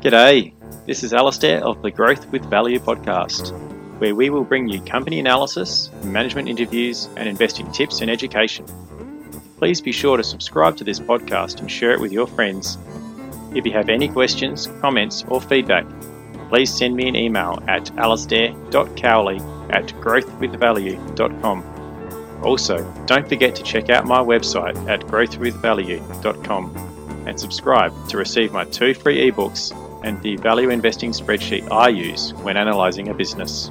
G'day, this is Alastair of the Growth with Value podcast, where we will bring you company analysis, management interviews, and investing tips and education. Please be sure to subscribe to this podcast and share it with your friends. If you have any questions, comments, or feedback, please send me an email at alastair.cowley at growthwithvalue.com. Also, don't forget to check out my website at growthwithvalue.com and subscribe to receive my two free ebooks and the value investing spreadsheet I use when analysing a business.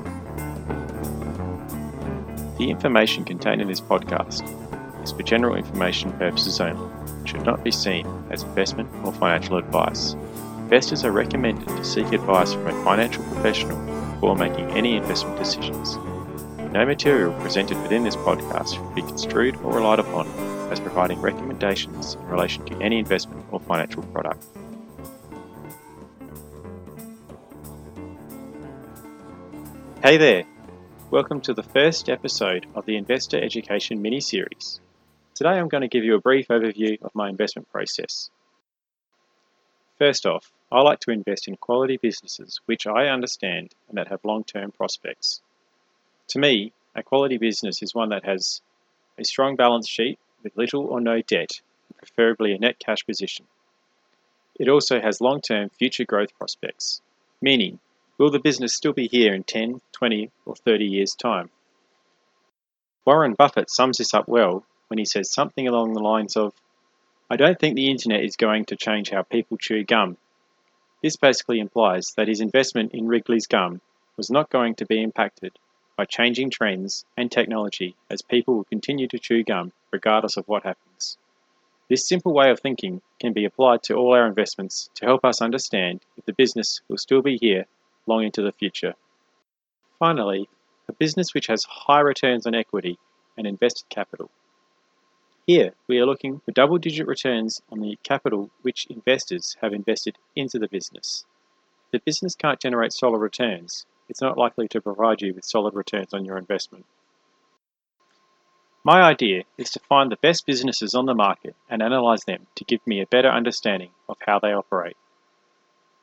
The information contained in this podcast is for general information purposes only and should not be seen as investment or financial advice. Investors are recommended to seek advice from a financial professional before making any investment decisions. No material presented within this podcast should be construed or relied upon as providing recommendations in relation to any investment or financial product. Hey there! Welcome to the first episode of the Investor Education mini series. Today I'm going to give you a brief overview of my investment process. First off, I like to invest in quality businesses which I understand and that have long term prospects. To me, a quality business is one that has a strong balance sheet with little or no debt, preferably a net cash position. It also has long term future growth prospects, meaning Will the business still be here in 10, 20, or 30 years' time? Warren Buffett sums this up well when he says something along the lines of I don't think the internet is going to change how people chew gum. This basically implies that his investment in Wrigley's gum was not going to be impacted by changing trends and technology as people will continue to chew gum regardless of what happens. This simple way of thinking can be applied to all our investments to help us understand if the business will still be here long into the future. Finally, a business which has high returns on equity and invested capital. Here, we are looking for double digit returns on the capital which investors have invested into the business. The business can't generate solid returns, it's not likely to provide you with solid returns on your investment. My idea is to find the best businesses on the market and analyse them to give me a better understanding of how they operate.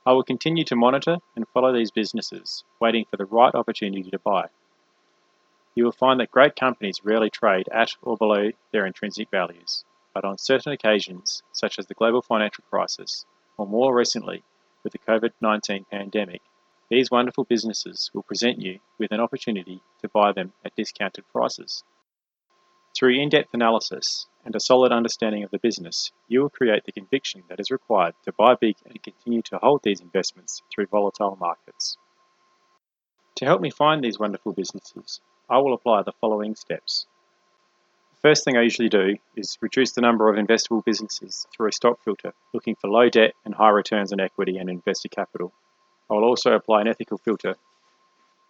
I will continue to monitor and follow these businesses, waiting for the right opportunity to buy. You will find that great companies rarely trade at or below their intrinsic values, but on certain occasions, such as the global financial crisis, or more recently with the COVID 19 pandemic, these wonderful businesses will present you with an opportunity to buy them at discounted prices. Through in depth analysis and a solid understanding of the business, you will create the conviction that is required to buy big and continue to hold these investments through volatile markets. To help me find these wonderful businesses, I will apply the following steps. The first thing I usually do is reduce the number of investable businesses through a stock filter, looking for low debt and high returns on equity and invested capital. I will also apply an ethical filter.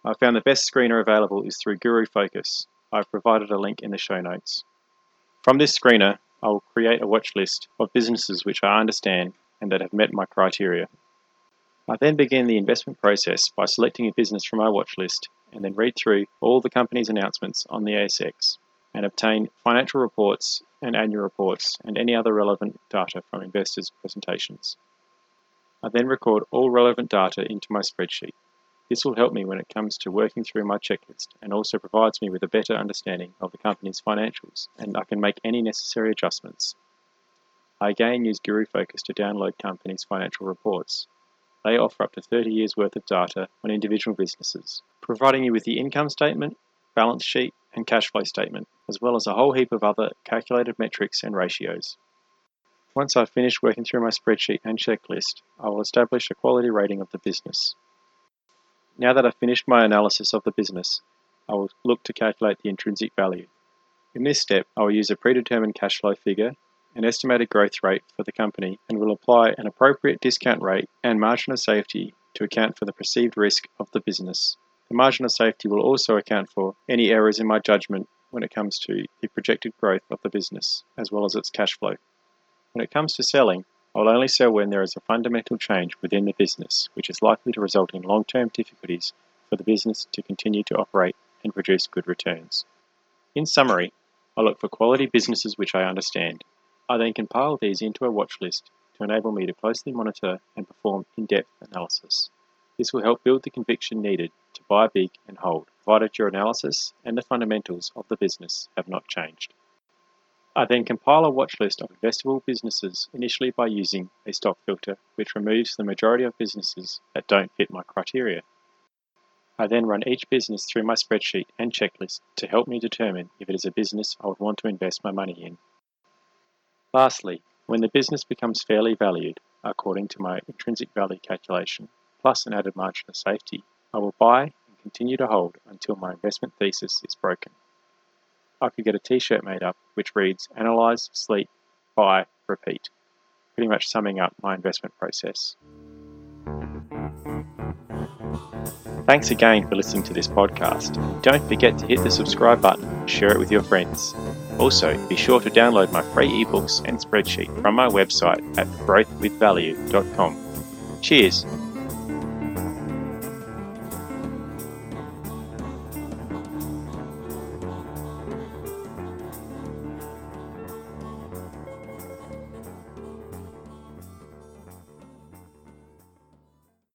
I found the best screener available is through Guru Focus, I've provided a link in the show notes. From this screener, I will create a watch list of businesses which I understand and that have met my criteria. I then begin the investment process by selecting a business from my watch list and then read through all the company's announcements on the ASX and obtain financial reports and annual reports and any other relevant data from investors' presentations. I then record all relevant data into my spreadsheet. This will help me when it comes to working through my checklist and also provides me with a better understanding of the company's financials and I can make any necessary adjustments. I again use Guru Focus to download companies' financial reports. They offer up to 30 years worth of data on individual businesses, providing you with the income statement, balance sheet, and cash flow statement, as well as a whole heap of other calculated metrics and ratios. Once I've finished working through my spreadsheet and checklist, I will establish a quality rating of the business. Now that I've finished my analysis of the business, I will look to calculate the intrinsic value. In this step, I will use a predetermined cash flow figure, an estimated growth rate for the company, and will apply an appropriate discount rate and margin of safety to account for the perceived risk of the business. The margin of safety will also account for any errors in my judgment when it comes to the projected growth of the business, as well as its cash flow. When it comes to selling, I will only sell when there is a fundamental change within the business which is likely to result in long term difficulties for the business to continue to operate and produce good returns. In summary, I look for quality businesses which I understand. I then compile these into a watch list to enable me to closely monitor and perform in depth analysis. This will help build the conviction needed to buy big and hold, provided your analysis and the fundamentals of the business have not changed. I then compile a watch list of investable businesses initially by using a stock filter, which removes the majority of businesses that don't fit my criteria. I then run each business through my spreadsheet and checklist to help me determine if it is a business I would want to invest my money in. Lastly, when the business becomes fairly valued, according to my intrinsic value calculation, plus an added margin of safety, I will buy and continue to hold until my investment thesis is broken. I could get a t shirt made up which reads Analyze, Sleep, Buy, Repeat, pretty much summing up my investment process. Thanks again for listening to this podcast. Don't forget to hit the subscribe button and share it with your friends. Also, be sure to download my free ebooks and spreadsheet from my website at growthwithvalue.com. Cheers!